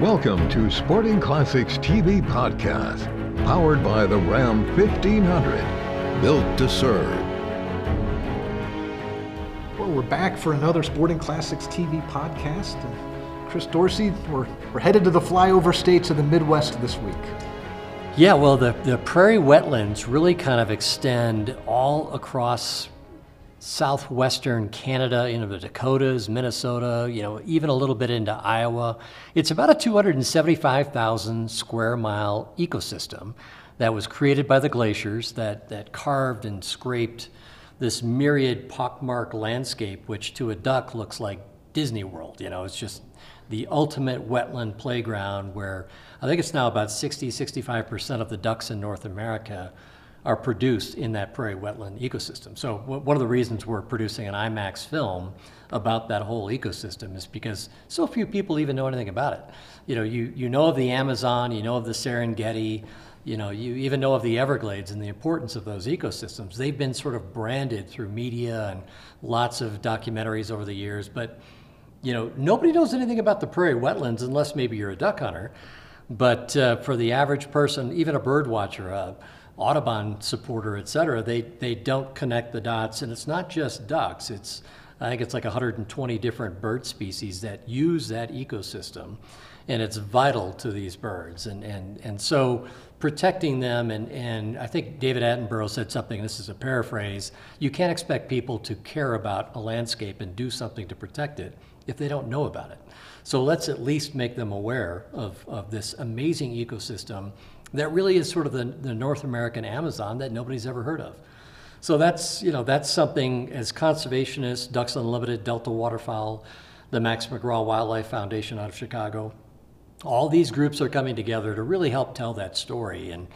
Welcome to Sporting Classics TV Podcast, powered by the Ram 1500, built to serve. Well, we're back for another Sporting Classics TV podcast. And Chris Dorsey, we're, we're headed to the flyover states of the Midwest this week. Yeah, well, the, the prairie wetlands really kind of extend all across southwestern Canada, into the Dakotas, Minnesota, you know, even a little bit into Iowa. It's about a 275,000 square mile ecosystem that was created by the glaciers that, that carved and scraped this myriad pockmarked landscape, which to a duck looks like Disney World. You know, it's just the ultimate wetland playground where I think it's now about 60, 65% of the ducks in North America are produced in that prairie wetland ecosystem. So one of the reasons we're producing an IMAX film about that whole ecosystem is because so few people even know anything about it. You know, you, you know of the Amazon, you know of the Serengeti, you know, you even know of the Everglades and the importance of those ecosystems. They've been sort of branded through media and lots of documentaries over the years, but you know, nobody knows anything about the prairie wetlands unless maybe you're a duck hunter. But uh, for the average person, even a bird watcher, uh, Audubon supporter, et cetera, they, they don't connect the dots. And it's not just ducks, it's, I think it's like 120 different bird species that use that ecosystem. And it's vital to these birds. And, and, and so protecting them, and, and I think David Attenborough said something, this is a paraphrase, you can't expect people to care about a landscape and do something to protect it if they don't know about it. So let's at least make them aware of, of this amazing ecosystem that really is sort of the, the North American Amazon that nobody's ever heard of. So that's, you know, that's something as conservationists, Ducks Unlimited, Delta Waterfowl, the Max McGraw Wildlife Foundation out of Chicago, all these groups are coming together to really help tell that story. And,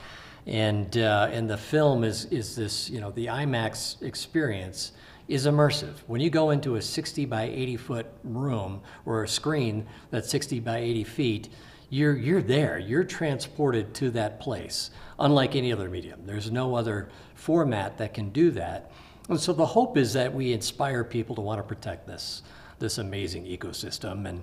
and, uh, and the film is, is this, you know, the IMAX experience is immersive. When you go into a 60 by 80 foot room or a screen that's 60 by 80 feet, you're, you're there, you're transported to that place, unlike any other medium. There's no other format that can do that. And so the hope is that we inspire people to want to protect this, this amazing ecosystem and,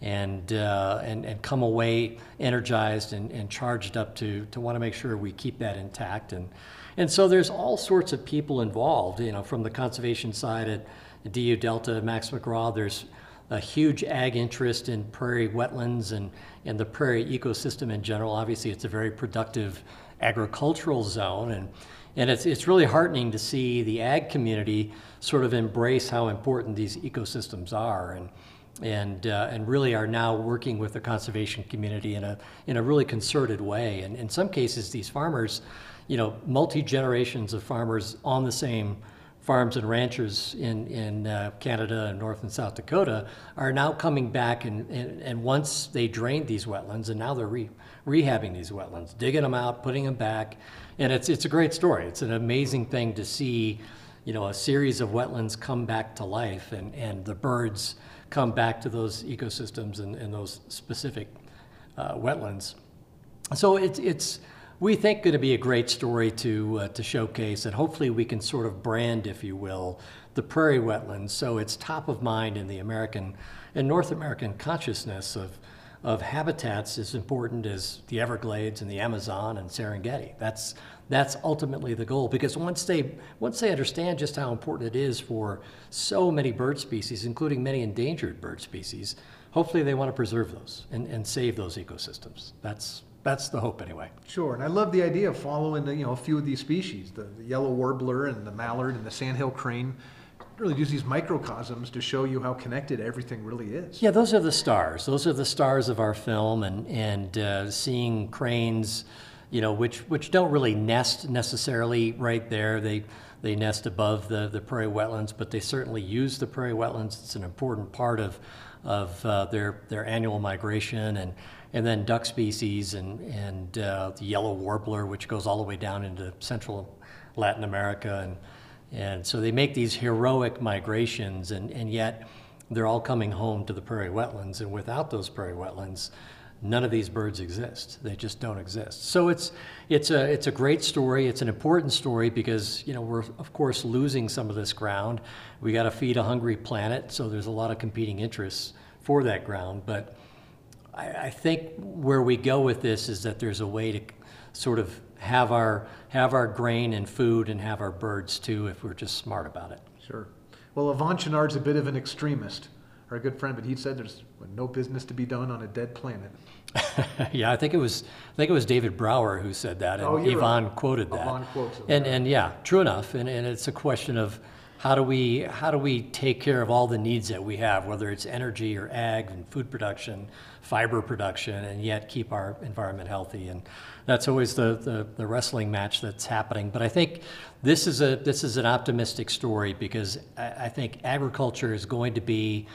and, uh, and, and come away energized and, and charged up to, to want to make sure we keep that intact. And, and so there's all sorts of people involved, you know, from the conservation side at DU Delta, Max McGraw, there's a huge ag interest in prairie wetlands and, and the prairie ecosystem in general. Obviously, it's a very productive agricultural zone, and, and it's, it's really heartening to see the ag community sort of embrace how important these ecosystems are. And, and, uh, and really are now working with the conservation community in a, in a really concerted way. And in some cases, these farmers, you know, multi generations of farmers on the same farms and ranchers in, in uh, Canada and North and South Dakota are now coming back and, and, and once they drained these wetlands and now they're re, rehabbing these wetlands, digging them out, putting them back. And it's, it's a great story. It's an amazing thing to see, you know, a series of wetlands come back to life and, and the birds come back to those ecosystems and, and those specific uh, wetlands. So it's, it's, we think going to be a great story to uh, to showcase, and hopefully we can sort of brand, if you will, the prairie wetlands, so it's top of mind in the American and North American consciousness of of habitats as important as the Everglades and the Amazon and Serengeti. That's that's ultimately the goal because once they once they understand just how important it is for so many bird species, including many endangered bird species, hopefully they want to preserve those and, and save those ecosystems. That's that's the hope anyway. Sure, and I love the idea of following the, you know a few of these species, the, the yellow warbler and the mallard and the sandhill crane. Really use these microcosms to show you how connected everything really is. Yeah, those are the stars. Those are the stars of our film, and and uh, seeing cranes, you know, which which don't really nest necessarily right there. They they nest above the, the prairie wetlands, but they certainly use the prairie wetlands. It's an important part of of uh, their their annual migration and and then duck species and, and uh, the yellow warbler, which goes all the way down into central Latin America. And, and so they make these heroic migrations, and, and yet they're all coming home to the prairie wetlands. And without those prairie wetlands, none of these birds exist. They just don't exist. So it's, it's, a, it's a great story. It's an important story because, you know, we're, of course, losing some of this ground. We got to feed a hungry planet, so there's a lot of competing interests for that ground. But I, I think where we go with this is that there's a way to sort of have our have our grain and food and have our birds too if we're just smart about it. Sure. Well, Yvon Chouinard's a bit of an extremist, our good friend, but he said there's no business to be done on a dead planet. yeah, I think it was I think it was David Brower who said that, and Oh, Yvon right. quoted that. Yvon quotes and right. and yeah, true enough. And, and it's a question of how do we how do we take care of all the needs that we have, whether it's energy or ag and food production, fiber production, and yet keep our environment healthy. And that's always the, the, the wrestling match that's happening. But I think this is a this is an optimistic story because I, I think agriculture is going to be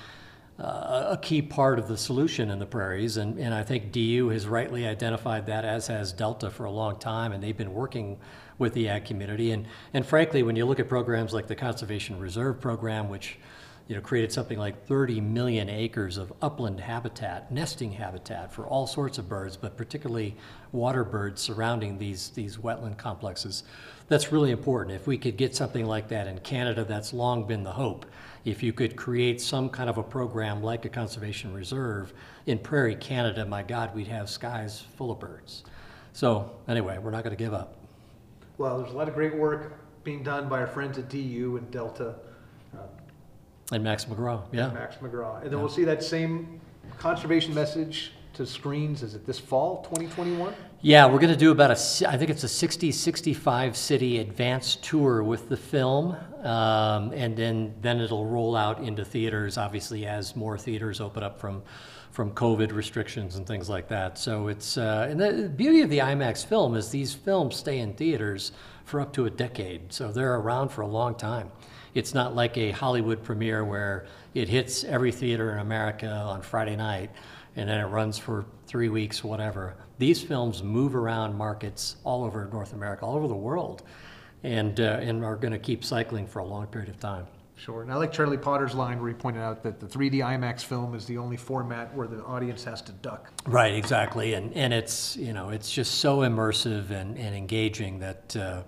uh, a key part of the solution in the prairies, and, and I think DU has rightly identified that, as has Delta for a long time, and they've been working with the ag community. And, and frankly, when you look at programs like the Conservation Reserve Program, which you know, created something like 30 million acres of upland habitat, nesting habitat for all sorts of birds, but particularly water birds surrounding these, these wetland complexes. That's really important. If we could get something like that in Canada, that's long been the hope. If you could create some kind of a program like a conservation reserve in Prairie Canada, my God, we'd have skies full of birds. So anyway, we're not going to give up. Well, there's a lot of great work being done by our friends at DU and Delta, uh, And Max McGraw, yeah. Max McGraw. And then we'll see that same conservation message to screens, is it this fall, 2021? Yeah, we're going to do about a, I think it's a 60, 65 city advanced tour with the film. Um, and then, then it'll roll out into theaters, obviously, as more theaters open up from, from COVID restrictions and things like that. So it's, uh, and the beauty of the IMAX film is these films stay in theaters for up to a decade. So they're around for a long time. It's not like a Hollywood premiere where it hits every theater in America on Friday night and then it runs for three weeks, whatever. These films move around markets all over North America, all over the world, and, uh, and are going to keep cycling for a long period of time. Sure. And I like Charlie Potter's line where he pointed out that the 3D IMAX film is the only format where the audience has to duck. Right, exactly, and and it's you know it's just so immersive and, and engaging that uh,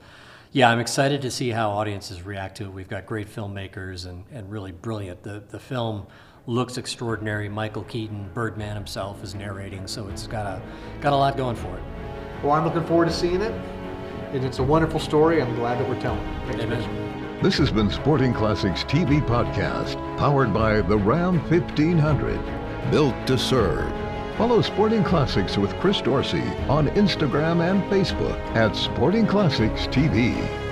yeah, I'm excited to see how audiences react to it. We've got great filmmakers and, and really brilliant. The the film looks extraordinary. Michael Keaton, Birdman himself, is narrating, so it's got a got a lot going for it. Well, I'm looking forward to seeing it. And it's a wonderful story. I'm glad that we're telling it. Amen. This has been Sporting Classics TV podcast, powered by the Ram 1500, built to serve. Follow Sporting Classics with Chris Dorsey on Instagram and Facebook at Sporting Classics TV.